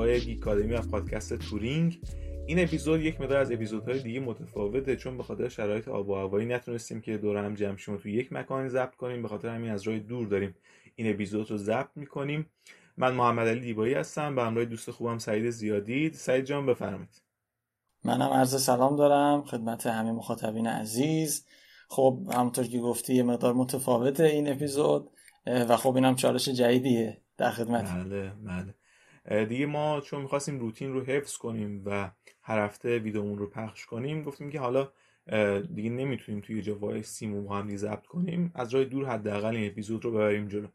مخاطبای گیکادمی و پادکست تورینگ. این اپیزود یک مقدار از اپیزودهای دیگه متفاوته چون به خاطر شرایط آب و هوایی نتونستیم که دور هم جمع شیم تو یک مکان ضبط کنیم. به خاطر همین از راه دور داریم این اپیزود رو ضبط می‌کنیم. من محمد علی دیبایی هستم. به همراه دوست خوبم سعید زیادی. سعید جان بفرمایید. منم عرض سلام دارم خدمت همه مخاطبین عزیز. خب همونطور که گفتی یه مقدار متفاوته این اپیزود و خب اینم چالش جدیدیه در خدمت. بله بله. دیگه ما چون می‌خواستیم روتین رو حفظ کنیم و هر هفته ویدیومون رو پخش کنیم گفتیم که حالا دیگه نمی‌تونیم توی جا وایسیم و با هم ضبط کنیم. از راه دور حداقل این اپیزود رو ببریم جلو.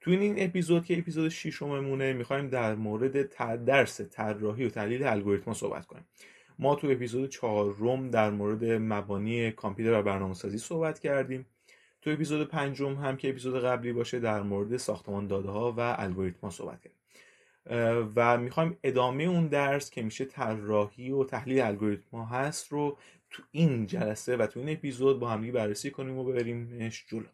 توی این اپیزود که اپیزود ششممونه می‌خوایم در مورد درس طراحی و تحلیل الگوریتم صحبت کنیم. ما تو اپیزود چهارم در مورد مبانی کامپیوتر و برنامه‌سازی صحبت کردیم. تو اپیزود پنجم هم که اپیزود قبلی باشه در مورد ساختمان داده ها و الگوریتم صحبت کردیم. و می‌خوایم ادامه اون درس که میشه طراحی و تحلیل الگوریتم ها هست رو تو این جلسه و تو این اپیزود با هم بررسی کنیم و ببریمش جلو.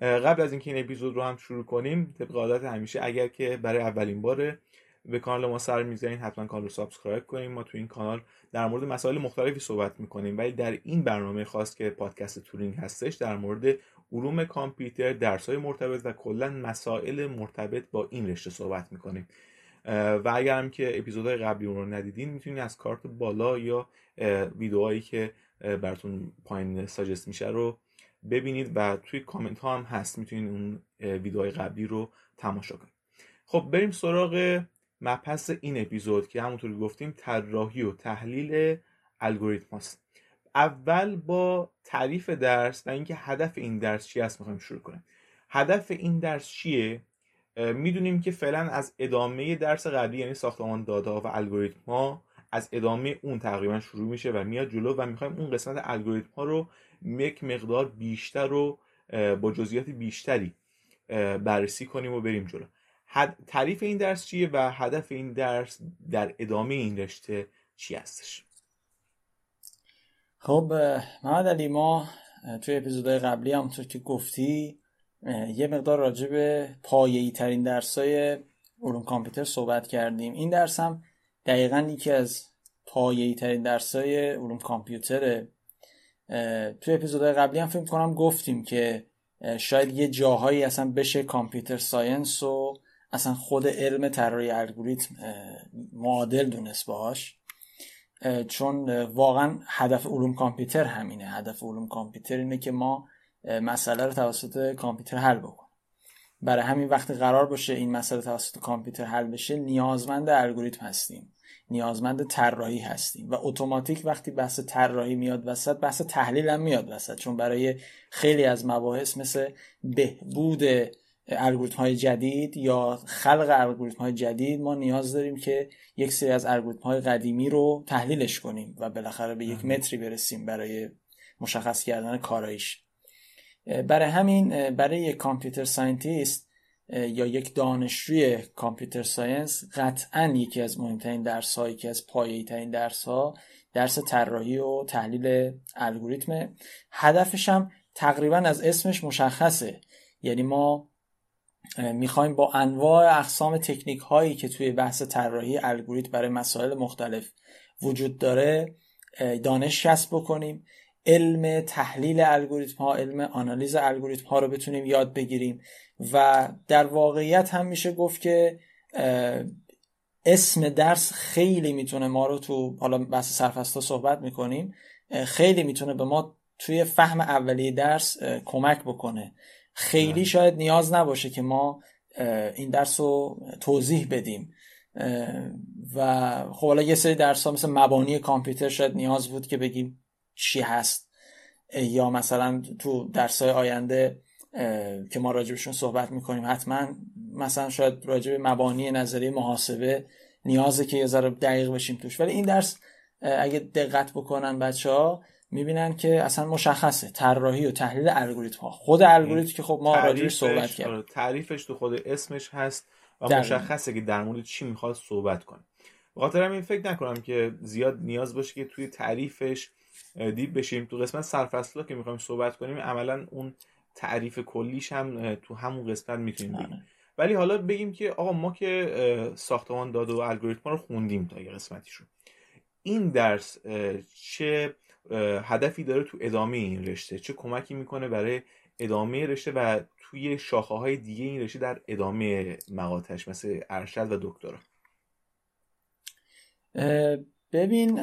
قبل از اینکه این اپیزود رو هم شروع کنیم طبق عادت همیشه اگر که برای اولین باره به کانال ما سر می‌زنین حتما کانال رو subscribe کنین ما تو این کانال در مورد مسائل مختلفی صحبت می‌کنیم ولی در این برنامه خاص که پادکست تورینگ هستش در مورد علوم کامپیوتر درسای مرتبط و کلا مسائل مرتبط با این رشته صحبت می‌کنیم. و اگر هم که اپیزودهای قبلی اون رو ندیدین می‌تونید از کارت بالا یا ویدیوهایی که براتون پایین ساجست میشه رو ببینید و توی کامنت ها هم هست می‌تونید اون ویدیوهای قبلی رو تماشا کنید. خب بریم سراغ مبحث این اپیزود که همونطور گفتیم طراحی و تحلیل الگوریتم هست اول با تعریف درس و اینکه هدف این درس چی است می‌خوایم شروع کنیم. هدف این درس چیه؟ می‌دونیم که فعلا از ادامه درس قبلی یعنی ساختمان داده و الگوریتم ها از ادامه اون تقریبا شروع میشه و میاد جلو و می‌خوایم اون قسمت الگوریتم ها رو یک مقدار بیشتر و با جزئیات بیشتری بررسی کنیم و بریم جلو. تعریف این درس چیه و هدف این درس در ادامه این رشته چی هستش؟ خب محمد علی ما توی اپیزودهای قبلی همونطور که گفتی یه مقدار راجع به پایه‌ای ترین درسای علوم کامپیوتر صحبت کردیم. این درس هم دقیقا یکی از پایه‌ای ترین درسای علوم کامپیوتره. توی اپیزودهای قبلی هم فکر کنم گفتیم که شاید یه جاهایی اصلا بشه کامپیوتر ساینس و اصلا خود علم طراحی الگوریتم معادل دونست باهاش. چون واقعا هدف علوم کامپیوتر همینه. هدف علوم کامپیوتر اینه که ما مسئله رو توسط کامپیوتر حل بکنیم. برای همین وقتی قرار باشه این مسئله توسط کامپیوتر حل بشه نیازمند الگوریتم هستیم. نیازمند طراحی هستیم. و اتوماتیک وقتی بحث طراحی میاد وسط بحث تحلیل هم میاد وسط. چون برای خیلی از مباحث مثل بهبود الگوریتم های جدید یا خلق الگوریتم های جدید ما نیاز داریم که یک سری از الگوریتم های قدیمی رو تحلیلش کنیم و بالاخره به یک متری برسیم برای مشخص کردن کاراییش. برای همین برای یک computer scientist یا یک دانشجوی computer science قطعا یکی از مهمترین درس ها یکی از پایه‌ای ترین درس ها درس طراحی و تحلیل الگوریتم هدفش هم تقریبا از اسمش مشخصه. یعنی ما می‌خوایم با انواع اقسام تکنیک هایی که توی بحث طراحی الگوریتم برای مسائل مختلف وجود داره دانش کسب بکنیم علم تحلیل الگوریتم ها علم آنالیز الگوریتم ها رو بتونیم یاد بگیریم و در واقعیت هم میشه گفت که اسم درس خیلی می‌تونه ما رو تو حالا بحث سرفستا صحبت می‌کنیم خیلی می‌تونه به ما توی فهم اولیه درس کمک بکنه. خیلی شاید نیاز نباشه که ما این درس رو توضیح بدیم. و خب حالا یه سری درس ها مثل مبانی کامپیوتر شاید نیاز بود که بگیم چی هست. یا مثلا تو درس های آینده که ما راجبشون صحبت می‌کنیم حتما مثلا شاید راجب مبانی نظری محاسبه نیازه که یه ذره دقیق بشیم توش. ولی این درس اگه دقت بکنن بچه ها می‌بینن که اصلا مشخصه. طراحی و تحلیل الگوریتم ها خود الگوریتم که خب ما راجعش صحبت کردیم. آره، تعریفش تو خود اسمش هست و مشخصه که در مورد چی می‌خواد صحبت کنه. بخاطر همین فکر نکنم که زیاد نیاز باشه که توی تعریفش دیپ بشیم. تو قسمت سرفصلا که می‌خوایم صحبت کنیم عملا اون تعریف کلیش هم تو همون قسمت می‌تونیم بگیم. ولی حالا بگیم که آقا ما که ساختمان داده و الگوریتم رو خوندیم تا یه قسمتیشون. این درس چه هدفی داره تو ادامه این رشته. چه کمکی می‌کنه برای ادامه رشته و توی شاخه های دیگه این رشته در ادامه مقاطعش مثل ارشد و دکترا. ببین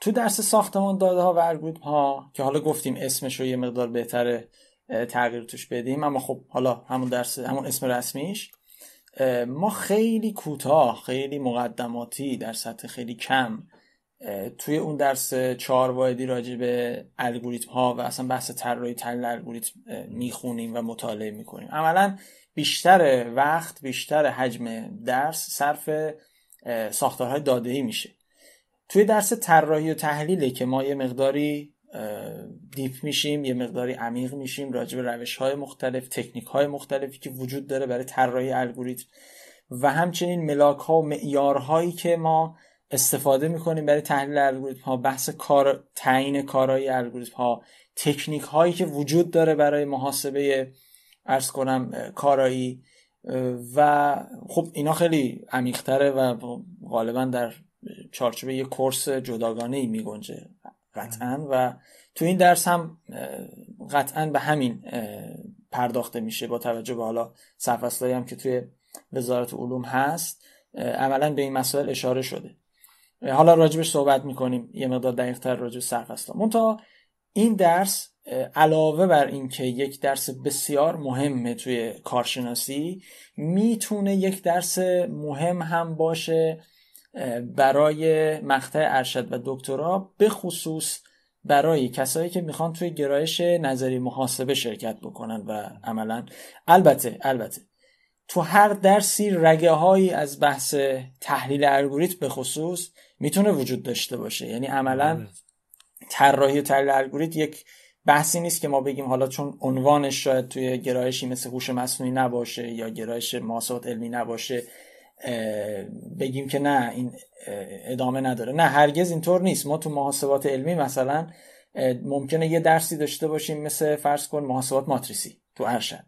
تو درس ساختمان داده ها و الگوریتم ها که حالا گفتیم اسمش رو یه مقدار بهتر تغییر توش بدیم اما خب حالا همون درس همون اسم رسمیش. ما خیلی کوتاه خیلی مقدماتی در سطح خیلی کم توی اون درس چهار واحدی راجع به الگوریتم ها و اصلا بحث طراحی تحلیل الگوریتم می‌خونیم و مطالعه می‌کنیم. عملا بیشتر وقت بیشتر حجم درس صرف ساختارهای داده ای میشه. توی درس طراحی و تحلیله که ما یه مقداری دیپ میشیم یه مقداری عمیق میشیم راجع به روش های مختلف تکنیک های مختلفی که وجود داره برای طراحی الگوریتم و همچنین ملاک ها و معیارهایی که ما استفاده می‌کنیم برای تحلیل الگوریتم ها بحث کار تعیین کارایی الگوریتم ها تکنیک هایی که وجود داره برای محاسبه ارز کنم کارایی و خب اینا خیلی عمیقتره و غالبا در چارچوب یه کورس جداگانه ای می قطعا و تو این درس هم قطعا به همین پرداخته میشه با توجه به حالا سرفصلایی هم که توی وزارت علوم هست عملا به این مسائل اشاره شده. حالا راجبش صحبت می‌کنیم. یه مقدار دقیقتر راجب سرفصل منتها این درس علاوه بر اینکه یک درس بسیار مهمه توی کارشناسی می‌تونه یک درس مهم هم باشه برای مقطع ارشد و دکترا به خصوص برای کسایی که می‌خوان توی گرایش نظری محاسبه شرکت بکنن و عملا. البته البته تو هر درسی رگه هایی از بحث تحلیل الگوریتم به خصوص می‌تونه وجود داشته باشه. یعنی عملا بله. طراحی و تحلیل الگوریتم یک بحثی نیست که ما بگیم حالا چون عنوانش شاید توی گرایشی مثل هوش مصنوعی نباشه یا گرایش محاسبات علمی نباشه بگیم که نه این ادامه نداره. نه هرگز اینطور نیست. ما تو محاسبات علمی مثلا ممکنه یه درسی داشته باشیم مثل فرض کن محاسبات ماتریسی تو ارشد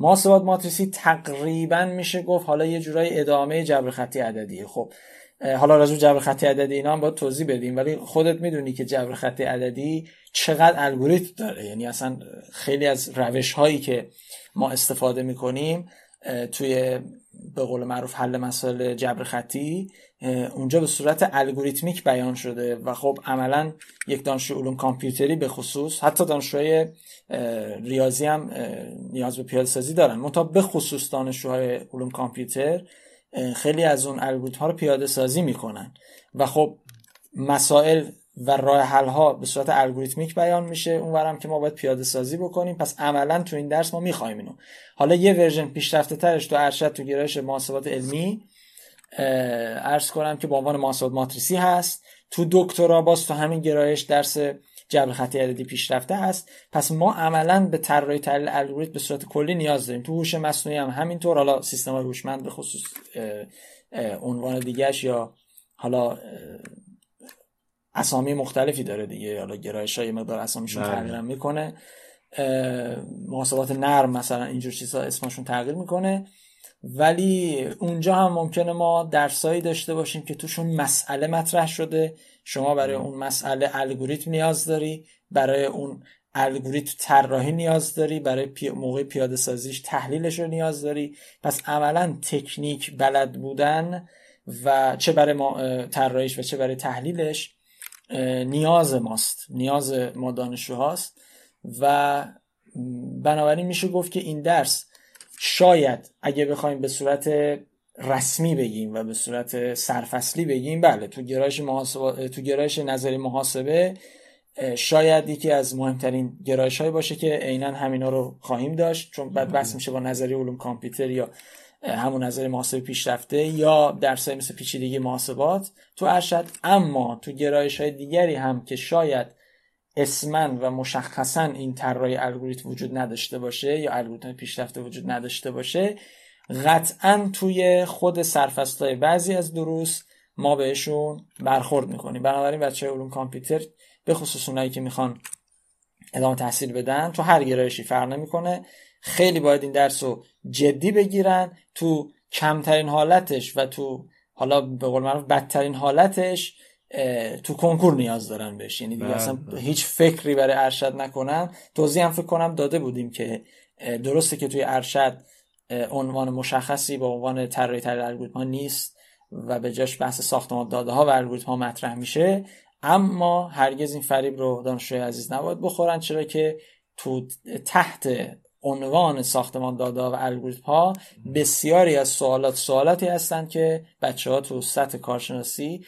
محاسبات ماتریسی تقریبا میشه گفت حالا یه جورای ادامه جبر خطی عددیه خب حالا راجع جبر خطی عددی اینا هم باید توضیح بدیم ولی خودت می‌دونی که جبر خطی عددی چقدر الگوریتم داره. یعنی اصلا خیلی از روش هایی که ما استفاده می‌کنیم توی به قول معروف حل مسائل جبر خطی اونجا به صورت الگوریتمیک بیان شده و خب عملا یک دانشجو علوم کامپیوتری به خصوص حتی دانشجوهای ریاضی هم نیاز به پیاده سازی دارن. منتها به خصوص دانشجوهای علوم کامپیوتر خیلی از اون الگوریتم ها رو پیاده سازی می‌کنن. و خب مسائل و راه حل ها به صورت الگوریتمیک بیان میشه. اونورم که ما باید پیاده سازی بکنیم. پس عملا تو این درس ما می‌خوایم اینو. حالا یه ورژن پیشرفته ترش تو ارشد تو گرایش محاسبات علمی ارز کنم که به عنوان محاسبات ماتریسی هست. تو دکترا باز تو همین گرایش درس جبر خطی عددی پیشرفته هست پس ما عملا به طراحی تحلیل الگوریتم به صورت کلی نیاز داریم. تو هوش مصنوعی هم همینطور. حالا سیستم هوشمند به خصوص عنوان دیگهش یا حالا اسامی مختلفی داره دیگه. حالا گرایش های مقدار اسامیشون بله. تغییر می‌کنه. محاسبات نرم مثلا اینجور چیزها اسمشون تغییر می‌کنه. ولی اونجا هم ممکنه ما درسایی داشته باشیم که توشون مسئله مطرح شده. شما برای اون مسئله الگوریتم نیاز داری. برای اون الگوریتم طراحی نیاز داری. برای پی... موقع پیاده سازیش تحلیلش رو نیاز داری. پس عملا تکنیک بلد بودن و چه برای ما طراحیش و چه برای تحلیلش نیاز ماست نیاز ما دانشجوهاست و بنابراین میشه گفت که این درس شاید اگه بخوایم به صورت رسمی بگیم و به صورت سرفصلی بگیم بله تو گرایش محاسبه تو گرایش نظری محاسبه شاید یکی از مهمترین گرایش باشه که عینا همینا رو خواهیم داشت چون بعد بحث میشه با نظری علوم کامپیوتر یا همون نظر محاسبه پیشرفته یا درسای مثل پیچیدگی محاسبات تو ارشد. اما تو گرایش های دیگری هم که شاید اسمن و مشخصا این طراحی الگوریتم وجود نداشته باشه یا الگوریتم پیشرفته وجود نداشته باشه قطعا توی خود سرفصلهای بعضی از دروس ما بهشون برخورد می‌کنیم. بنابراین بچه علوم کامپیوتر به خصوص اونایی که می‌خوان ادامه تحصیل بدن تو هر گرایشی فرق نمی‌کنه. خیلی باید این درس رو جدی بگیرن تو کمترین حالتش و تو حالا به قول معروف بدترین حالتش تو کنکور نیاز دارن بهش. یعنی دیگه اصلا بله. هیچ فکری برای ارشد نکنن. توضیح هم فکر کنم داده بودیم که درسته که توی ارشد عنوان مشخصی با عنوان طراحی طراحی الگوریتم نیست و به جاش بحث ساختمان داده ها و الگوریتم ها مطرح میشه. اما هرگز این فریب رو دانشجوی عزیز نباید بخورن چرا که تو تحت عنوان ساختمان داده و الگوریتم ها بسیاری از سوالات سوالاتی هستند که بچه ها تو سطح کارشناسی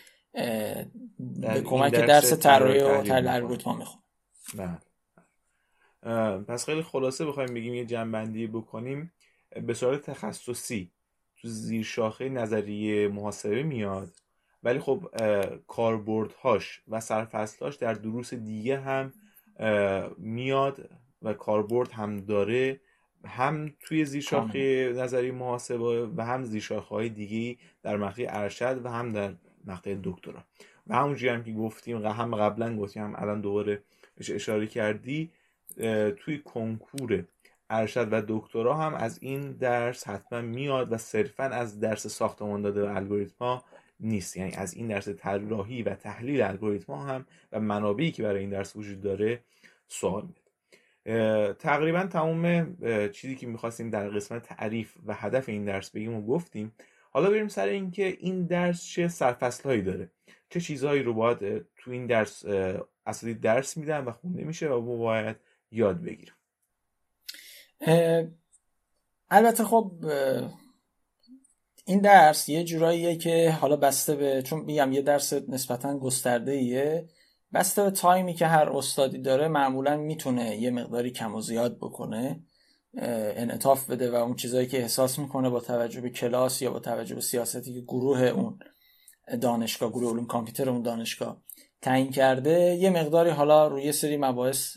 به کمک درس طراحی و تحلیل الگوریتم ها میخون. پس خیلی خلاصه بخوایم بگیم یه جنبندی بکنیم. به صورت تخصصی تو زیر شاخه نظریه محاسبه میاد. ولی خب کاربردهاش و سرفصلهاش در دروس دیگه هم میاد. و کاربرد هم داره هم توی زیرشاخه نظری محاسبه و هم زیرشاخه های دیگه در مقطع ارشد و هم در مقطع دکترا. و همونجوری هم که گفتیم هم قبلا گفتیم هم الان دوباره اشاره کردی توی کنکور ارشد و دکترا هم از این درس حتما میاد و صرفا از درس ساختمان داده و الگوریتم ها نیست. یعنی از این درس طراحی و تحلیل الگوریتم ها هم و منابعی که برای این درس وجود داره سوال میاد تقریبا تمام چیزی که می‌خواستیم در قسمت تعریف و هدف این درس بگیم و گفتیم. حالا بریم سر اینکه این درس چه سرفصل هایی داره. چه چیزهایی رو باید تو این درس اصلی درس میدن و خونده میشه و باید یاد بگیرم البته خب این درس یه جوراییه که حالا بسته به چون میگم یه درس نسبتا گسترده ایه بسته به تایمی که هر استادی داره معمولا می‌تونه یه مقداری کم و زیاد بکنه انعطاف بده و اون چیزایی که احساس می‌کنه با توجه به کلاس یا با توجه به سیاستی که گروه اون دانشگاه گروه علوم کامپیوتر اون دانشگاه تعیین کرده یه مقداری حالا روی سری مباحث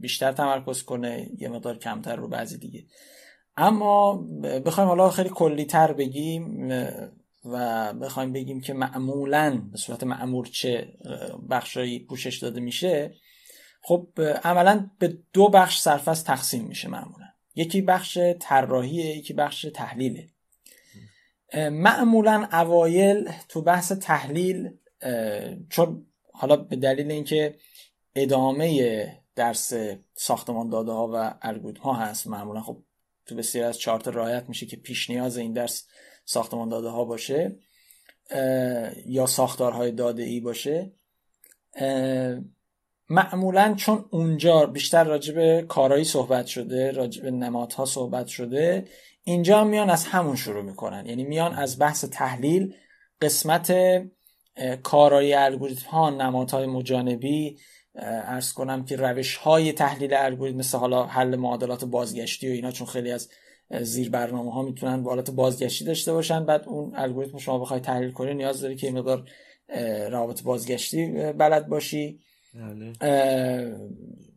بیشتر تمرکز کنه یه مقدار کمتر رو بعضی دیگه. اما بخوایم حالا خیلی کلی تر بگیم و بخوایم بگیم که معمولا به صورت معمول چه بخشایی پوشش داده میشه خب عملا به دو بخش سرفصل تقسیم میشه معمولا. یکی بخش طراحیه یکی بخش تحلیله. معمولا اوایل تو بحث تحلیل چون حالا به دلیل اینکه ادامه درس ساختمان داده ها و الگوریتم ها هست معمولا خب تو بسیار از چارت رایت میشه که پیش نیاز این درس ساختمان داده ها باشه یا ساختارهای داده ای باشه معمولا چون اونجا بیشتر راجع به کارایی صحبت شده راجع به نمادها صحبت شده اینجا میان از همون شروع می‌کنن. یعنی میان از بحث تحلیل قسمت کارایی الگوریتم ها نمادهای مجانبی ارز کنم که روش های تحلیل الگوریتم مثل حالا حل معادلات بازگشتی و اینا چون خیلی از زیر برنامه ها می‌تونن با حالت بازگشتی داشته باشن. بعد اون الگوریتم شما بخوای تحلیل کنی نیاز داری که مقدار روابط بازگشتی بلد باشی. بله.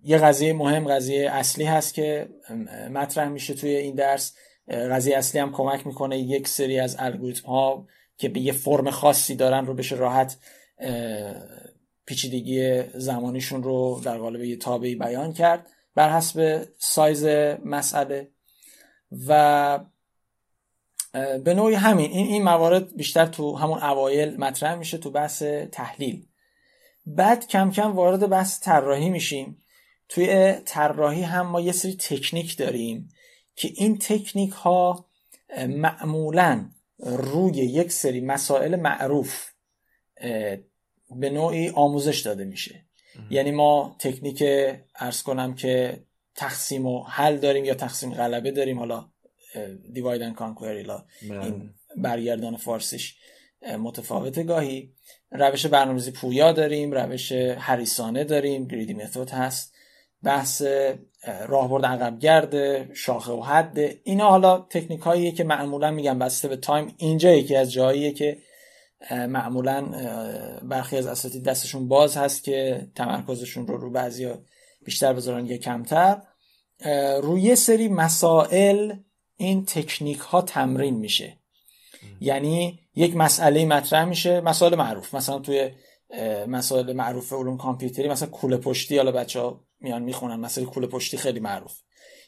یه قضیه مهم قضیه اصلی هست که مطرح میشه توی این درس. قضیه اصلی هم کمک می‌کنه یک سری از الگوریتم ها که به یه فرم خاصی دارن رو بشه راحت پیچیدگی زمانیشون رو در قالب یه تابعی بیان کرد. بر حسب سایز مسئله و به نوعی همین. این این موارد بیشتر تو همون اوایل مطرح میشه تو بحث تحلیل. بعد کم کم وارد بحث طراحی میشیم. توی طراحی هم ما یه سری تکنیک داریم که این تکنیک ها معمولا روی یک سری مسائل معروف به نوعی آموزش داده میشه. یعنی ما تکنیک عرض کنم که تقسیم و حل داریم یا تقسیم غلبه داریم. حالا divide and conquer این برگردان فارسیش متفاوت گاهی. روش برنامه‌ریزی پویا داریم روش حریصانه داریم greedy method هست. بحث راهبرد عقب گرد شاخه و حد. اینا حالا تکنیک هاییه که معمولا میگم بسته به time اینجا یکی از جاییه که معمولا برخی از اساتید دستشون باز هست که تمرکزشون رو رو بعضی بیشتر بذارن یا کمتر. روی یه سری مسائل این تکنیک ها تمرین میشه. یعنی یک مسئله مطرح میشه مسائل معروف. مثلا توی مسائل معروف علوم کامپیوتری مثلا کوله پشتی حالا بچه ها میان می‌خونن مسئله کوله پشتی خیلی معروف.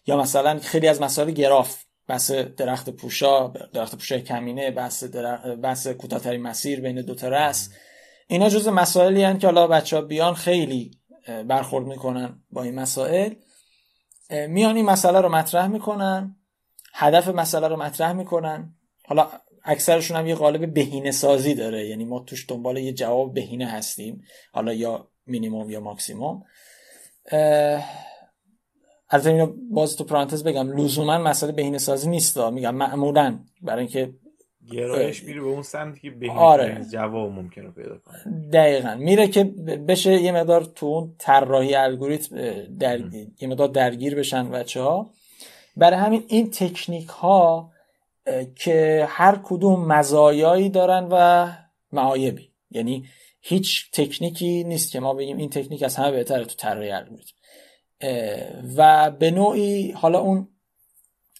یا مثلا خیلی از مسائل گراف بحث درخت پوشا درخت پوشا کمینه بحث درخت بحث کوتاهترین مسیر بین دو تا رس اینا جز مسائلی هستند که حالا بچه ها بیان خیلی برخورد می‌کنن با این مسائل. میان این مسئله رو مطرح می‌کنن هدف مسئله رو مطرح می‌کنن. حالا اکثرشون هم یه قالب بهینه سازی داره یعنی ما توش دنبال یه جواب بهینه هستیم حالا یا مینیموم یا ماکسیموم. البته اینو باز تو پرانتز بگم لزوما مسئله بهینه سازی نیست میگم معمولا برای اینکه گرایش میره به اون سمتی که بهینه آره. جواب ممکنه پیدا کنه. دقیقا. میره که بشه یه مقدار تو اون طراحی الگوریتم در... یه مقدار درگیر بشن بچه ها برای همین این تکنیک ها که هر کدوم مزایایی دارن و معایبی. یعنی هیچ تکنیکی نیست که ما بگیم این تکنیک از همه بهتره تو طراحی الگوریتم. و به نوعی حالا اون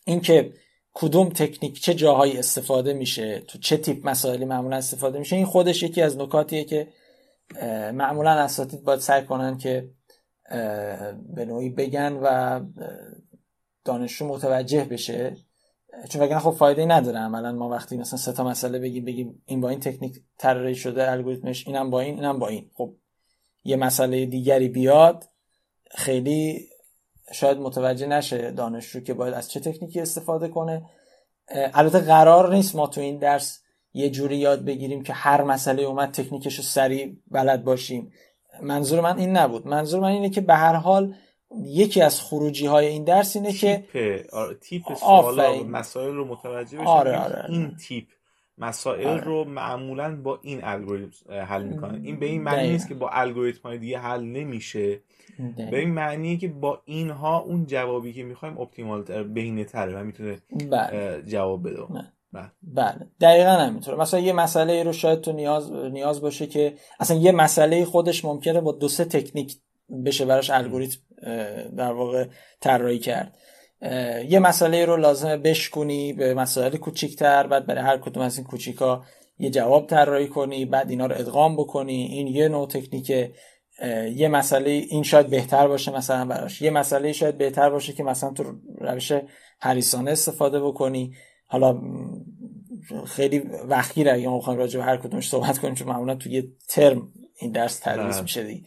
اینکه کدوم تکنیک چه جاهایی استفاده میشه تو چه تیپ مسائلی معمولا استفاده میشه. این خودش یکی از نکاتیه که معمولا اساتید باید سعی کنن که به نوعی بگن و دانشجو متوجه بشه. چون وگرنه خب فایده نداره عملا ما وقتی مثلا سه تا مسئله بگیم بگیم این با این تکنیک طراحی شده الگوریتمش اینم با این اینم با این. خب یه مسئله دیگری بیاد خیلی شاید متوجه نشه دانشجو که باید از چه تکنیکی استفاده کنه. البته قرار نیست ما تو این درس یه جوری یاد بگیریم که هر مسئله اومد تکنیکش رو سریع بلد باشیم. منظور من این نبود. منظور من اینه که به هر حال یکی از خروجی های این درس اینه تیپ که تیپ سوالا مسائل رو متوجه بشیم. آره آره. این تیپ مسائل آره. رو معمولا با این الگوریتم حل می‌کنن. این به این معنی نیست که با الگوریتم های دیگه حل نمیشه. به این معنیه که با اینها اون جوابی که می‌خوایم اپتیمال تر بهینه تره و می‌تونه بله. جواب بده. بله. بله. دقیقا همینطوره مثلا یه مسئله رو شاید تو نیاز نیاز باشه که اصلا یه مسئله خودش ممکنه با دو سه تکنیک بشه براش الگوریتم در واقع طراحی کرد. یه مسئله رو لازمه بشکنی به مسائل کوچیکتر بعد برای هر کدوم از این کوچیکا یه جواب طراحی کنی بعد اینا رو ادغام بکنی. این یه نوع تکنیک یه مسئله این شاید بهتر باشه مثلا براش. یه مسئله شاید بهتر باشه که مثلا تو روش حریسانه استفاده بکنی. حالا خیلی وقتی اگه ما بخوایم راجع به هر کدومش صحبت کنیم چون معمولا تو یه ترم این درس تدریس بله. میشه دیگه.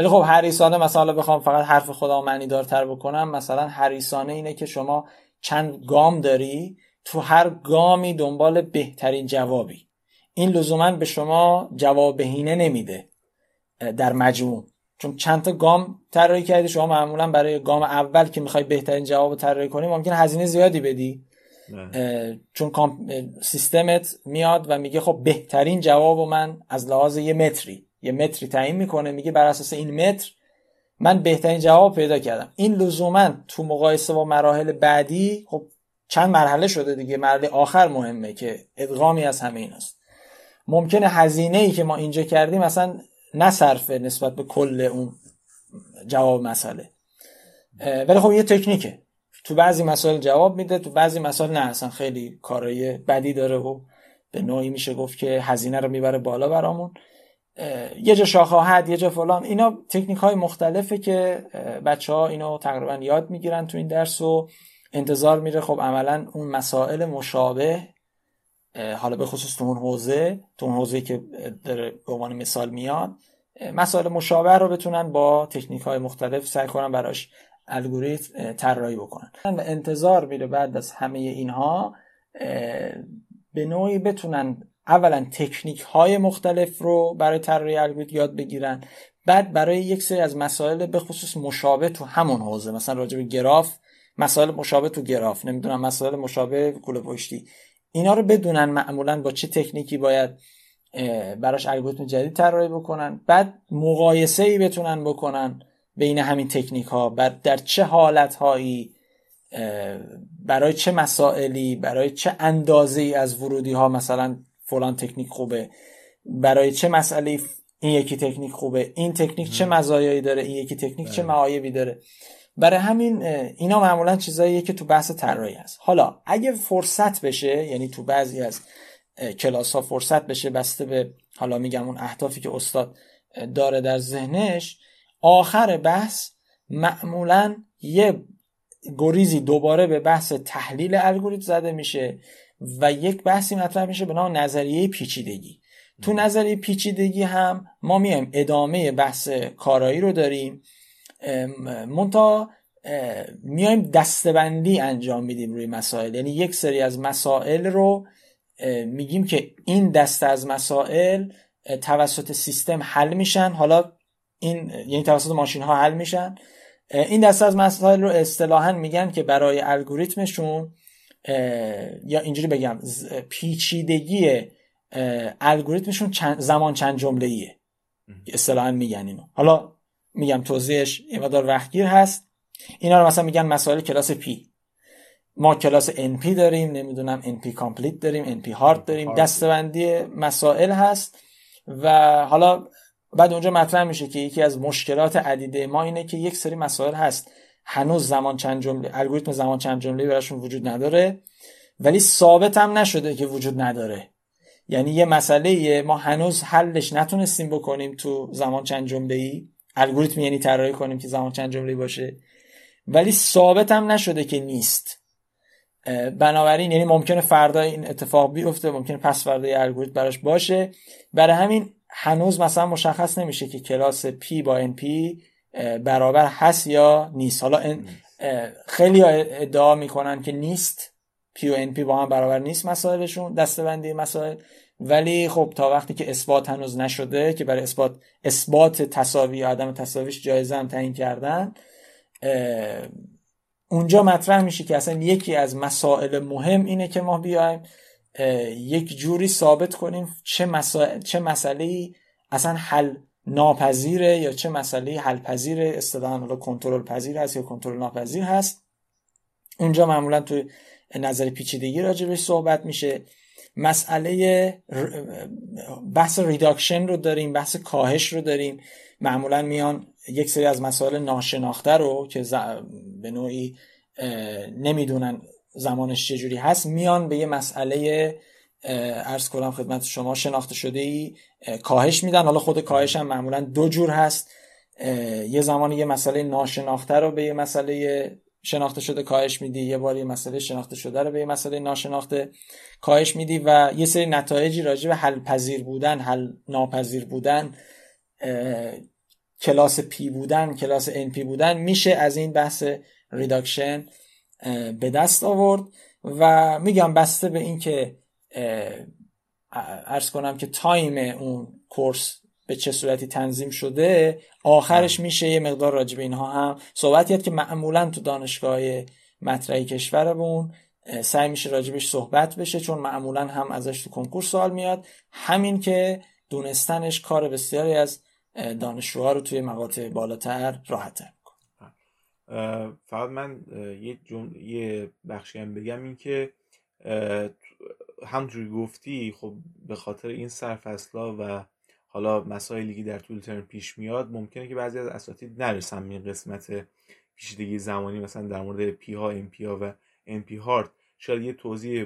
ولی خب حریسانه مثلا بخوام فقط حرف خدا معنی دارتر بکنم مثلا حریسانه اینه که شما چند گام داری تو هر گامی دنبال بهترین جوابی. این لزوما به شما جواب بهینه نمیده در مجموع. چون چند تا گام طراحی کردی شما معمولا برای گام اول که می‌خوای بهترین جواب طراحی کنی ممکن هزینه زیادی بدی. چون سیستمت میاد و میگه خب بهترین جواب من از لحاظ یه متری یه متری تعیین می‌کنه میگه بر اساس این متر من بهترین جواب پیدا کردم. این لزوما تو مقایسه با مراحل بعدی خب چند مرحله شده دیگه مرحله آخر مهمه که ادغامی از همه این است ممکنه هزینه ای که ما اینجا کردیم مثلا نصرفه نسبت به کل اون جواب مسئله. ولی خب یه تکنیکه. تو بعضی مسائل جواب میده تو بعضی مسائل نه اصلا خیلی کارای بدی داره و به نوعی میشه گفت که هزینه رو می‌بره بالا برامون. یه جا شاخواهد یه جا فلان. اینا تکنیک های مختلفه که بچه ها اینو تقریبا یاد می‌گیرن تو این درس و انتظار میره. خب عملا اون مسائل مشابه حالا به خصوص تو اون حوزه تو اون حوزه که داره به عنوان مثال میاد مسائل مشابه رو بتونن با تکنیک های مختلف سعی کنن براش الگوریتم طراحی بکنن. و انتظار میره بعد از همه اینها به نوعی بتونن اولا تکنیک های مختلف رو برای طراحی الگوریتم یاد بگیرن. بعد برای یک سری از مسائل به خصوص مشابه تو همون حوزه مثلا راجع به گراف مسائل مشابه تو گراف نمی‌دونم مسائل مشابه کوله پشتی. اینا رو بدونن معمولا با چه تکنیکی باید براش الگوریتم جدید طراحی بکنن. بعد مقایسه ای بتونن بکنن بین همین تکنیک ها بعد در چه حالت هایی برای چه مسائلی برای چه اندازه ای از ورودی ها مثلا فلان تکنیک خوبه. برای چه مسئله این یکی تکنیک خوبه؟ این تکنیک چه مزایایی داره؟ این یکی تکنیک چه بله. معایبی داره؟ برای همین اینا معمولا چیزاییه که تو بحث طراحی هست. حالا اگه فرصت بشه یعنی تو بعضی از کلاس ها فرصت بشه بسته به حالا میگم اون اهدافی که استاد داره در ذهنش آخر بحث معمولا یه گریزی دوباره به بحث تحلیل الگوریتم زده میشه. و یک بحثی مطرح میشه به نام نظریه پیچیدگی. تو نظریه پیچیدگی هم ما میایم ادامه بحث کارایی رو داریم. مونتا میایم دستبندی انجام میدیم روی مسائل. یعنی یک سری از مسائل رو میگیم که این دسته از مسائل توسط سیستم حل میشن. حالا این یعنی توسط ماشین ها حل میشن. این دسته از مسائل رو اصطلاحا میگن که برای الگوریتمشون یا اینجوری بگم پیچیدگی الگوریتمشون زمان چند جمله ایه اصطلاحا میگن اینو. حالا میگم توضیحش یه مقدار وقتگیر هست. اینا رو مثلا میگن مسائل کلاس P ما کلاس NP داریم نمی‌دونم NP complete داریم NP hard داریم. دسته‌بندی مسائل هست. و حالا بعد اونجا مطرح میشه که یکی از مشکلات عدیده ما اینه که یک سری مسائل هست. هنوز زمان چند جمله الگوریتم زمان چند جمله براشون وجود نداره. ولی ثابت هم نشده که وجود نداره. یعنی یه مسئله ما هنوز حلش نتونستیم بکنیم تو زمان چند جمله ای الگوریتم یعنی طراحی کنیم که زمان چند جمله باشه. ولی ثابت هم نشده که نیست. بنابراین یعنی ممکنه فردا این اتفاق بیفته ممکنه پس فردا یه الگوریتم براش باشه. برای همین هنوز مثلا مشخص نمیشه که کلاس P با NP برابر هست یا نیست. حالا خیلی ادعا می‌کنن که نیست. P و NP با هم برابر نیست مسائلشون دستبندی مسائل. ولی خب تا وقتی که اثبات هنوز نشده که برای اثبات اثبات تساوی یا عدم تساویش جایزه هم تعیین کردن اونجا مطرح میشه که اصلا یکی از مسائل مهم اینه که ما بیایم یک جوری ثابت کنیم چه, مسائل، چه مسئله اصلا حل ناپذیره یا چه مسئله حل پذیره اصطلاحا حالا کنترل پذیر هست یا کنترل ناپذیر هست. اونجا معمولا تو نظر پیچیدگی راجبش صحبت میشه. مسئله بحث ریداکشن رو داریم بحث کاهش رو داریم. معمولا میان یک سری از مسائل ناشناخته رو که به نوعی نمی‌دونن زمانش چجوری هست میان به یه مسئله عرض کنم خدمت شما شناخته شده ای کاهش میدن. حالا خود کاهش هم معمولا دو جور هست. یه زمانی یه مسئله ناشناخته رو به یه مسئله شناخته شده کاهش میدی یه بار یه مسئله شناخته شده رو به یه مسئله ناشناخته کاهش میدی و یه سری نتایجی راجع به حل پذیر بودن حل ناپذیر بودن کلاس P بودن کلاس NP بودن میشه از این بحث reduction به دست آورد. و میگم بسته به اینکه ارز کنم که تایم اون کورس به چه صورتی تنظیم شده آخرش میشه یه مقدار راجع به اینها هم صحبت کرد که معمولا تو دانشگاه مطرحی کشورمون سعی میشه راجبش صحبت بشه چون معمولا هم ازش تو کنکور سوال میاد. همین که دونستنش کار بسیاری از دانشجوها رو توی مقاطع بالاتر راحت فقط من یه, جم... یه بخشی هم بگم این که همجوری گفتی خب به خاطر این سرفصلا و حالا مسائلی که در طول ترم پیش میاد ممکنه که بعضی از اساتید نرسن این قسمت پیچیدگی زمانی مثلا در مورد P ها NP ها و NP hard شاید یه توضیح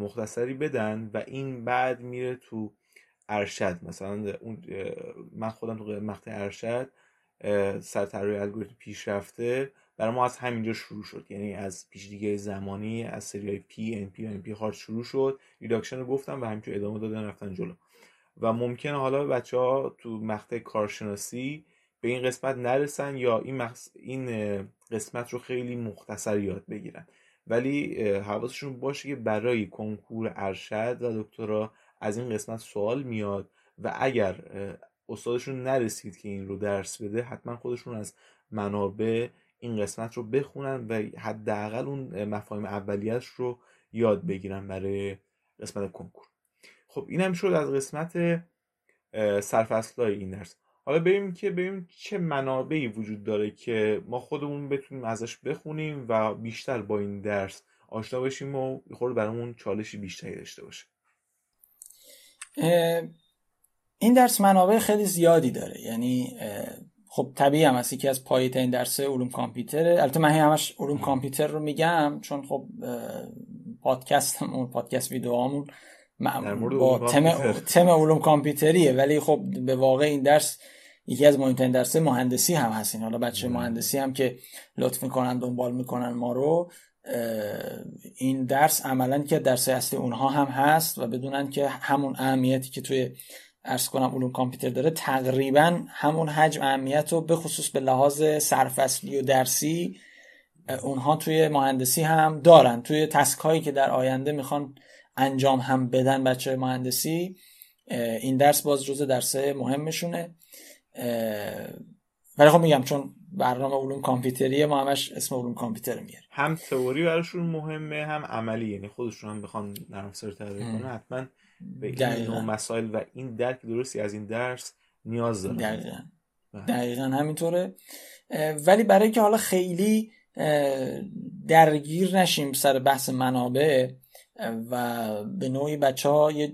مختصری بدن و این بعد میره تو ارشد. مثلا اون من خودم تو مقطع ارشد سر الگوریتم پیشرفته. برای ما از همینجا شروع شد. یعنی از پیچیدگی زمانی از سری P NP NP hard شروع شد. reduction رو گفتم و همینجور ادامه دادن رفتن جلو. و ممکنه حالا بچه ها تو مقطع کارشناسی به این قسمت نرسن یا این, این قسمت رو خیلی مختصر یاد بگیرن. ولی حواسشون باشه که برای کنکور ارشد و دکترا از این قسمت سوال میاد و اگر استادشون نرسید که این رو درس بده حتما خودشون از منابع این قسمت رو بخونن و حداقل اون مفاهیم اولیش رو یاد بگیرن برای قسمت کنکور. خب این هم شد از قسمت سرفصلای این درس. حالا بریم که بریم چه منابعی وجود داره که ما خودمون بتونیم ازش بخونیم و بیشتر با این درس آشنا بشیم و خورده برامون چالشی بیشتری داشته باشه. این درس منابع خیلی زیادی داره. یعنی خب طبیعی هم هست. یکی از پایه این درس علوم کامپیوتره. البته من همش علوم کامپیوتر رو میگم چون خب پادکستمون پادکست ویدیوهامون با تم, تم علوم کامپیوتریه. ولی خب به واقع این درس یکی از مهمترین درس مهندسی هم هستین. حالا بچه مهندسی هم که لطف می‌کنن دنبال می‌کنن ما رو این درس عملا که درس اصلی اونها هم هست و بدونن که همون اهمیتی که توی ارز کنم علوم کامپیوتر داره تقریبا همون حجم اهمیت رو به خصوص به لحاظ سرفصلی و درسی اونها توی مهندسی هم دارن. توی تسک هایی که در آینده می‌خوان انجام هم بدن بچه مهندسی این درس باز جز درسه مهمشونه. ولی خب میگم چون برنامه علوم کامپیوتری ما همش اسم علوم کامپیوتر میاره. هم تئوری براشون مهمه هم عملی یعنی خودشون هم بخوان نرم افزار طراحی کنن. حتما به این نوع مسائل و این درک درستی از این درس نیاز دارن دقیقا, بله. دقیقا همینطوره. ولی برای که حالا خیلی درگیر نشیم سر بحث منابع و به نوعی بچه ها یه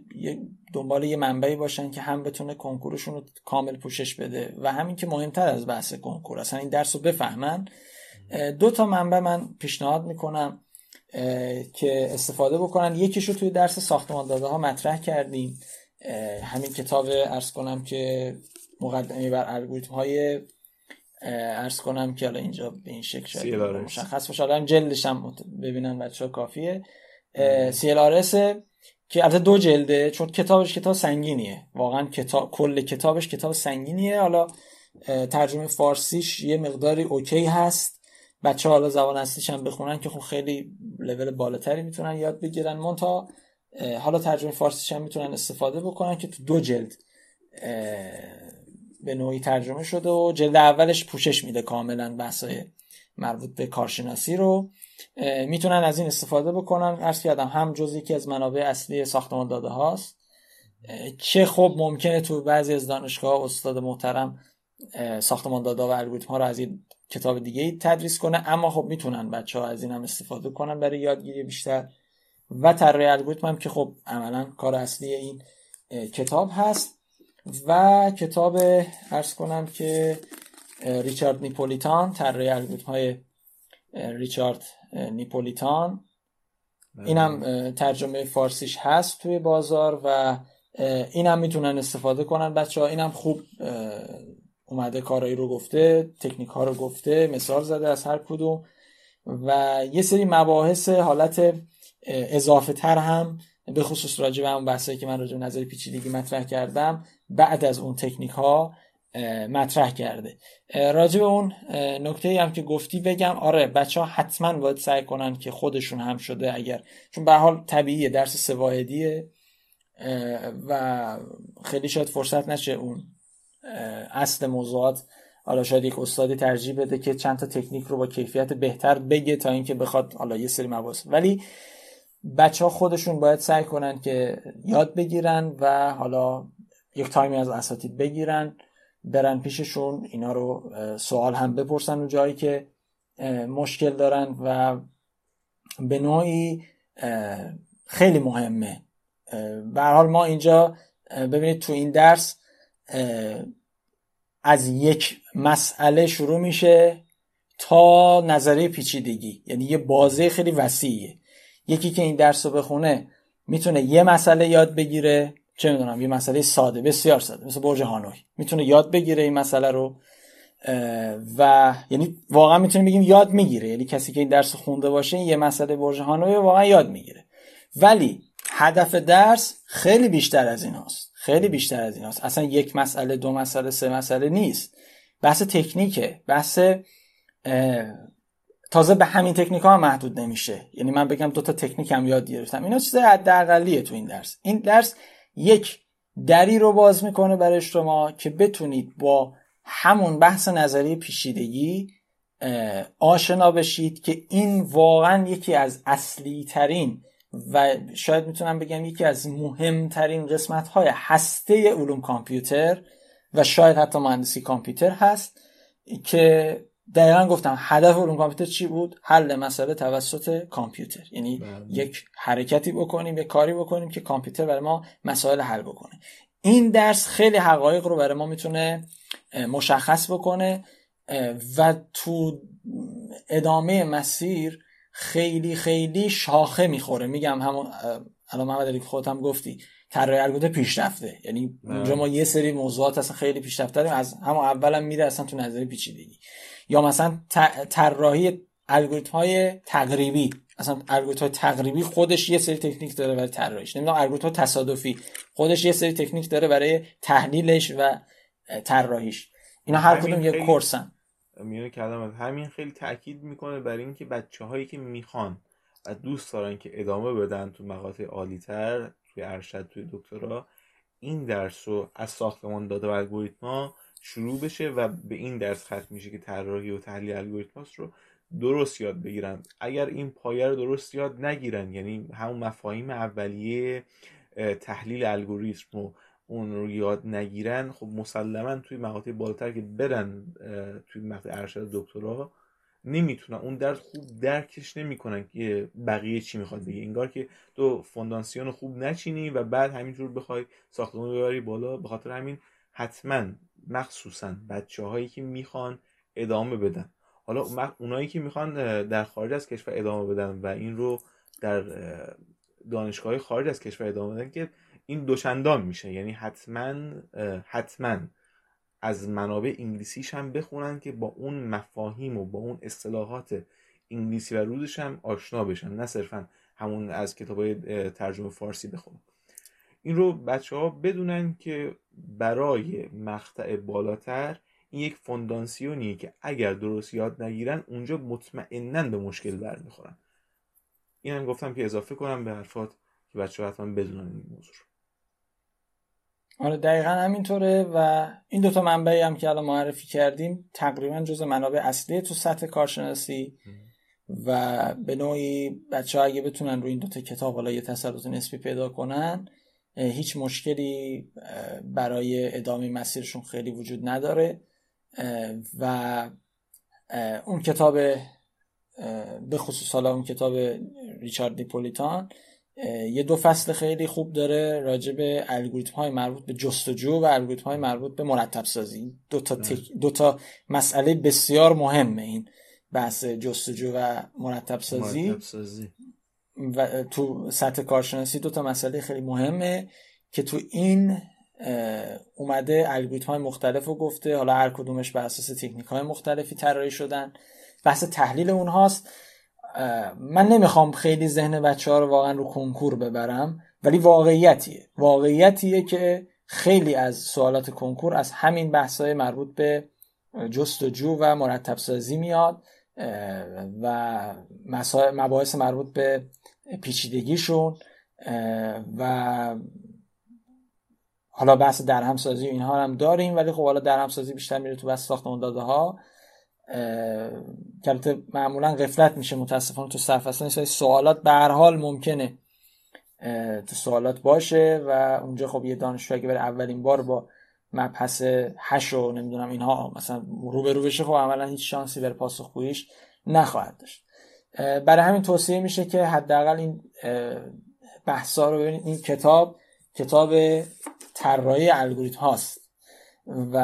دنبال یه منبعی باشن که هم بتونه کنکورشون رو کامل پوشش بده و همین که مهمتر از بحث کنکور اصلا این درس رو بفهمن. دو تا منبع من پیشنهاد می‌کنم. که استفاده بکنن. یکیش رو توی درس ساختمان داده ها مطرح کردیم. همین کتاب ارز کنم که مقدمه بر الگوریتم های ارز کنم که الان اینجا به این شکل شاید مشخص باشه. الان جلدش هم ببینن بچه ها کافیه CLRS که البته دو جلده چون کتابش کتاب سنگینیه. واقعا کتاب کل کتابش کتاب سنگینیه. حالا ترجمه فارسیش یه مقداری اوکی هست. بچه حالا زبان اصلیش هم بخونن که خب خیلی لول بالاتری می‌تونن یاد بگیرن. مونتا حالا ترجمه فارسیش هم می‌تونن استفاده بکنن که تو دو جلد به نوعی ترجمه شده و جلد اولش پوشش میده کاملا بحثای مربوط به کارشناسی رو. می‌تونن از این استفاده بکنن. عرض کردم هم جز یکی از منابع اصلی ساختمان داده هاست چه خب ممکنه تو بعضی از دانشگاه استاد محترم ساختمان داده و الگوریتم ها رو از این کتاب دیگه تدریس کنه. اما خب می‌تونن بچه ها از این هم استفاده کنن برای یادگیری بیشتر. و طراحی الگوریتم هم که خب عملا کار اصلی این کتاب هست. و کتاب ارز کنم که ریچارد نیپولیتان طراحی الگوریتم های ریچارد نیپولیتان. بله. اینم ترجمه فارسیش هست توی بازار و اینم می‌تونن استفاده کنن بچه ها اینم خوب اومده کارایی رو گفته تکنیک ها رو گفته مثال زده از هر کدوم. و یه سری مباحث حالت اضافه تر هم به خصوص راجع به اون بحثایی که من راجع به نظر پیچیدگی مطرح کردم بعد از اون تکنیک ها مطرح کرده. راجع به اون نکته هم که گفتی بگم آره بچه ها حتما باید سعی کنن که خودشون هم شده اگر چون به حال طبیعیه درس سواهدیه و خیلی شاید فرصت نشه اون اصل موضوعات. حالا شاید یک استادی ترجیح بده که چند تا تکنیک رو با کیفیت بهتر بگه تا اینکه بخواد حالا یه سری مباحث. ولی بچه ها خودشون باید سعی کنن که یاد بگیرن و حالا یک تایمی از اساتید بگیرن برن پیششون اینا رو سوال هم بپرسن اون جایی که مشکل دارن و به نوعی خیلی مهمه. به حال ما اینجا ببینید تو این درس از یک مسئله شروع میشه تا نظریه پیچیدگی. یعنی یه بازه خیلی وسیعه یکی که این درس رو بخونه می‌تونه یه مسئله یاد بگیره. چه می‌دونم یه مسئله ساده بسیار ساده مثل برج هانوی. می‌تونه یاد بگیره این مسئله رو و یعنی واقعا می‌تونیم بگیم یاد می‌گیره. یعنی کسی که این درس خونده باشه یه مسئله برج هانوی واقعا یاد می‌گیره. ولی هدف درس خیلی بیشتر از این هاست. خیلی بیشتر از این هاست اصلا یک مسئله دو مسئله سه مسئله نیست. بحث تکنیکه. بحث تازه به همین تکنیک ها هم محدود نمیشه. یعنی من بگم دو تا تکنیک هم یاد گرفتم. اینا چیز حداقلیه تو این درس. این درس یک دری رو باز می‌کنه برای شما که بتونید با همون بحث نظری پیشیدگی آشنا بشید که این واقعا یکی از اصلی ترین و شاید می‌تونم بگم یکی از مهمترین قسمت های هسته علوم کامپیوتر و شاید حتی مهندسی کامپیوتر هست که دقیقا گفتم هدف علوم کامپیوتر چی بود؟ حل مسئله توسط کامپیوتر. یعنی بله. یک حرکتی بکنیم یک کاری بکنیم که کامپیوتر برای ما مسائل حل بکنه. این درس خیلی حقایق رو برای ما می‌تونه مشخص بکنه و تو ادامه مسیر خیلی خیلی شاخه می‌خوره. میگم همون الان محمد علی خودت هم گفتی طراحی الگوریتم پیشرفته. یعنی اونجا ما یه سری موضوعات اصلا خیلی پیشرفته داریم از همون اولم میره اصلا تو نظری پیچیدگی. یا مثلا طراحی الگوریتم های تقریبی. اصلا الگوریتم های تقریبی خودش یه سری تکنیک داره برای طراحیش. نمی‌دونم الگوریتم تصادفی خودش یه سری تکنیک داره برای تحلیلش و طراحیش. اینا هر کدوم یه کورسن. میونه کردم همین خیلی تاکید می‌کنه برای اینکه بچه هایی که می‌خوان و دوست دارن که ادامه بدن تو مقاطع عالی تر توی ارشد توی دکترا این درس رو از ساختمان داده و الگوریتما شروع بشه و به این درس ختم میشه که طراحی و تحلیل الگوریتماست رو درست یاد بگیرن. اگر این پایه رو درست یاد نگیرن یعنی همون مفاهیم اولیه تحلیل الگوریتم و اون رو یاد نگیرن خب مسلما توی مقاطع بالاتر که برن توی مقطع ارشد دکترا نمی‌تونن. اون درس خوب درکش نمی‌کنن که بقیه چی می‌خواد بگه. انگار که تو فونداسیون خوب نچینی و بعد همینجور بخوای ساختمان ببری بالا. به خاطر همین حتما مخصوصا بچه هایی که می‌خوان ادامه بدن. حالا اونایی که می‌خوان در خارج از کشور ادامه بدن و این رو در دانشگاه خارج از کشور ادامه بدن که این دوچندان میشه. یعنی حتما حتما از منابع انگلیسیش هم بخونن که با اون مفاهیم و با اون اصطلاحات انگلیسی و روزش هم آشنا بشن نه صرفا همون از کتاب ترجمه فارسی بخونن. این رو بچه ها بدونن که برای مقطع بالاتر این یک فوندانسیونیه که اگر درست یاد نگیرن اونجا مطمئنا به مشکل برمیخورن. این هم گفتم که اضافه کنم به حرفات که بچه ها حتما بدونن این موضوع آره دقیقا همینطوره و این دوتا منبعی هم که الان معرفی کردیم تقریبا جز منابع اصلی تو سطح کارشناسی و به نوعی بچه ها اگه بتونن روی این دوتا کتاب حالا یه تسلط نسبی پیدا کنن هیچ مشکلی برای ادامه مسیرشون خیلی وجود نداره. و اون کتاب به خصوص حالا اون کتاب ریچارد دیپولیتان یه دو فصل خیلی خوب داره راجع به الگوریتم های مربوط به جستجو و الگوریتم های مربوط به مرتب سازی دو تا, دو تا مسئله بسیار مهمه این بحث جستجو و مرتب سازی, مرتب سازی. و تو سطح کارشناسی دو تا مسئله خیلی مهمه که تو این اومده الگوریتم های مختلف رو گفته. حالا هر کدومش بر اساس تکنیک های مختلفی طراحی شدن. بحث تحلیل اونهاست. من نمی‌خوام خیلی ذهن بچه ها رو واقعا رو کنکور ببرم ولی واقعیتیه. واقعیتیه که خیلی از سوالات کنکور از همین بحث های مربوط به جستجو و مرتب سازی میاد و مباحث مربوط به پیچیدگیشون و حالا بحث درهمسازی و اینها هم داریم ولی خب حالا درهمسازی بیشتر میره تو بحث ساختمان داده ها که معمولا غفلت میشه متاسفانه تو صرف اصلا سوالات به هر حال ممکنه تو سوالات باشه و اونجا خب یه دانشجو اگه بره اولین بار با مبحث هش و نمی‌دونم اینها مثلا رو به رو بشه خب عملا هیچ شانسی بر پاسخگوییش نخواهد داشت. برای همین توصیه میشه که حداقل این بحثا رو ببینید. این کتاب کتاب طراحی الگوریتم هاست و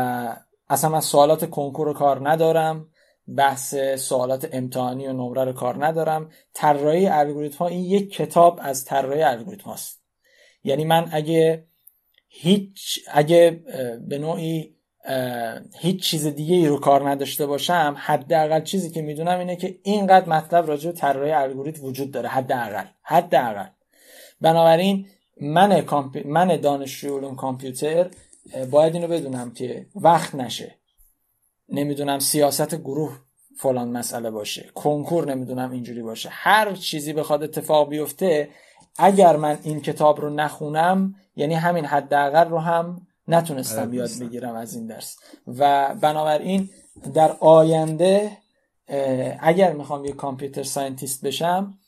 اصلا من سوالات کنکور رو کار ندارم. بحث سوالات امتحانی و نمره رو کار ندارم. طراحی الگوریتم ها این یک کتاب از طراحی الگوریتم هاست. یعنی من اگه هیچ اگه به نوعی هیچ چیز دیگه ای رو کار نداشته باشم حداقل چیزی که می‌دونم اینه که اینقدر مطلب راجع به طراحی الگوریتم وجود داره. حداقل حداقل. بنابراین من من دانشجوی علوم کامپیوتر باید اینو بدونم که وقت نشه. نمی‌دونم سیاست گروه فلان مسئله باشه کنکور نمی‌دونم اینجوری باشه. هر چیزی بخواد اتفاق بیفته اگر من این کتاب رو نخونم یعنی همین حداقل رو هم نتونستم آره، یاد بگیرم از این درس. و بنابراین در آینده اگر می‌خوام یه computer scientist بشم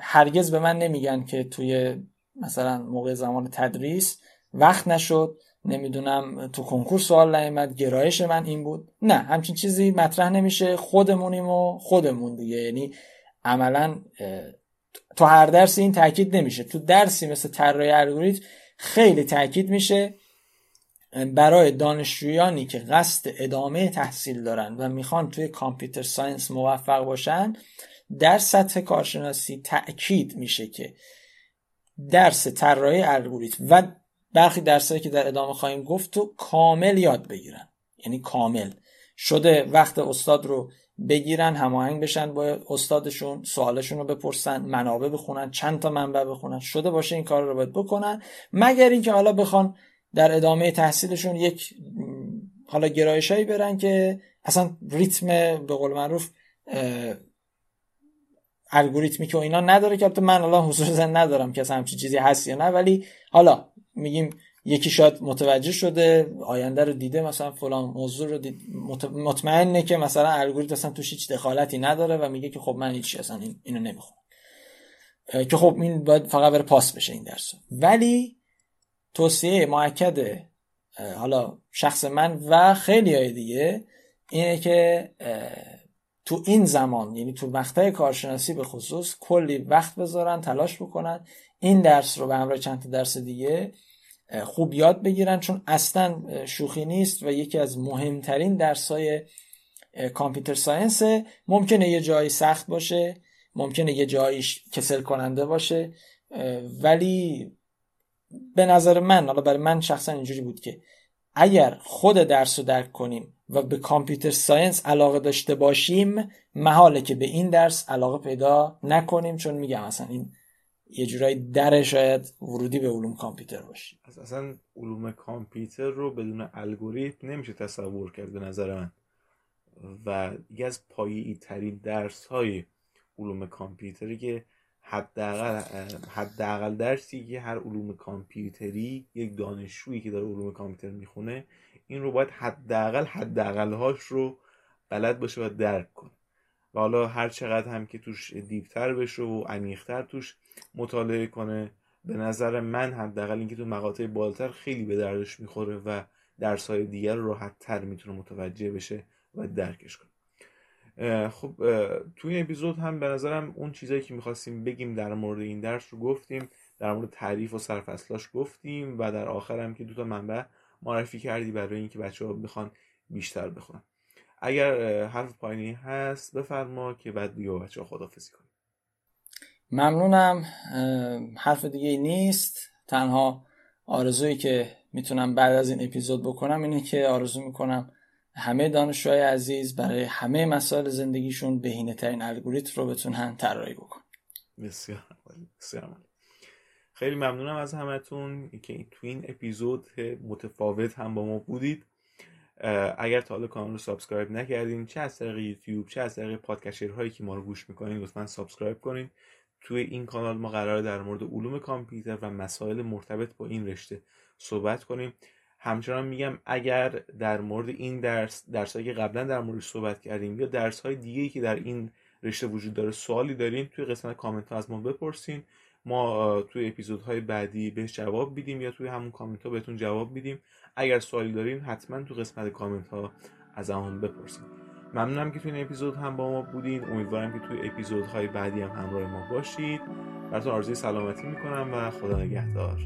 هرگز به من نمیگن که توی مثلا موقع زمان تدریس وقت نشد نمی‌دونم تو کنکور سوال نیامد گرایش من این بود. نه همچین چیزی مطرح نمیشه. خودمونیم و خودمون دیگه. یعنی عملا تو هر درسی این تاکید نمیشه. تو درسی مثل طراحی الگوریتم خیلی تاکید میشه برای دانشجویانی که قصد ادامه تحصیل دارن و می‌خوان توی کامپیوتر ساینس موفق باشن در سطح کارشناسی تاکید میشه که درس طراحی الگوریتم و برخی درسایی که در ادامه خواهیم گفت تو کامل یاد بگیرن. یعنی کامل. شده وقت استاد رو بگیرن هماهنگ بشن با استادشون سوالشون رو بپرسن منابع بخونن چند تا منبع بخونن. شده باشه این کار رو باید بکنن. مگر اینکه حالا بخوان در ادامه تحصیلشون یک حالا گرایشایی برن که اصلا ریتم به قول معروف الگوریتمی که اینا نداره که البته من الان حضور زن ندارم که اصلا همچین چیزی هست یا نه. ولی حالا میگیم یکی شاید متوجه شده آینده رو دیده مثلا فلان موضوع رو دید مطمئنه که مثلا الگوریتم اصلا توش هیچ دخالتی نداره و میگه که خب من هیچ اصلا اینو نمی‌خونم که خب این باید فقط بره پاس بشه این درس ولی توصیه معکد حالا شخص من و خیلی های دیگه اینه که تو این زمان یعنی تو مقطع کارشناسی به خصوص کلی وقت بذارن تلاش بکنن این درس رو به همراه چند تا درس دیگه خوب یاد بگیرن چون اصلا شوخی نیست و یکی از مهمترین درس های کامپیوتر ساینس ممکنه یه جایی سخت باشه ممکنه یه جایی کسل کننده باشه ولی به نظر من حالا برای من شخصا اینجوری بود که اگر خود درس رو درک کنیم و به کامپیوتر ساینس علاقه داشته باشیم محاله که به این درس علاقه پیدا نکنیم چون میگم اصلا این یه جورایی در شاید ورودی به علوم کامپیوتر باشه اصلا علوم کامپیوتر رو بدون الگوریتم نمیشه تصور کرد به نظر من. و یکی از پایه‌ای ترین درس های علوم کامپیوتری که حداقل حداقل درسی که هر علوم کامپیوتری یک دانشجویی که داره علوم کامپیوتر می‌خونه این رو باید حداقل حداقل هاش رو بلد باشه و درک کنه. و حالا هر چقدر هم که توش دیپتر بشه و عمیقتر توش مطالعه کنه به نظر من حداقل اینکه تو مقاطع بالاتر خیلی به دردش می‌خوره و درس های دیگر رو راحت تر می‌تونه متوجه بشه و درکش کنه. خب توی اپیزود هم به نظرم اون چیزایی که می‌خواستیم بگیم در مورد این درس رو گفتیم در مورد تعریف و سرفصلاش گفتیم و در آخر هم که دو تا منبع معرفی کردی برای اینکه بچه ها بخوان بیشتر بخونن. اگر حرف پایینی هست بفرما که بعد دیگه بچه ها خدافزی کنیم. ممنونم. حرف دیگه نیست. تنها آرزویی که می‌تونم بعد از این اپیزود بکنم اینه که آرزو می‌کنم همه دانشجوهای عزیز برای همه مسائل زندگیشون بهینه ترین الگوریتم رو بتونن طراحی بکن بسیار بسیار خیلی ممنونم از همتون که تو این اپیزود متفاوت هم با ما بودید. اگر تا حالا کانال رو subscribe نکردین چه از طریق یوتیوب چه از طریق podcaster هایی که ما رو گوش می‌کنین لطفا subscribe کنین. توی این کانال ما قرار در مورد علوم کامپیوتر و مسائل مرتبط با این رشته صحبت کنیم. همچنان میگم اگر در مورد این درس درسایی که قبلا در مورد صحبت کردیم یا درس های دیگه که در این رشته وجود داره سوالی دارین توی قسمت کامنت ها از ما بپرسین. ما توی اپیزودهای بعدی بهش جواب میدیم یا توی همون کامنت ها بهتون جواب میدیم. اگر سوالی دارین حتما تو قسمت کامنت ها از همون بپرسین. ممنونم که توی این اپیزود هم با ما بودین. امیدوارم که توی اپیزودهای بعدی هم همراه ما باشید. براتون آرزوی سلامتی می‌کنم و خدا نگهدار.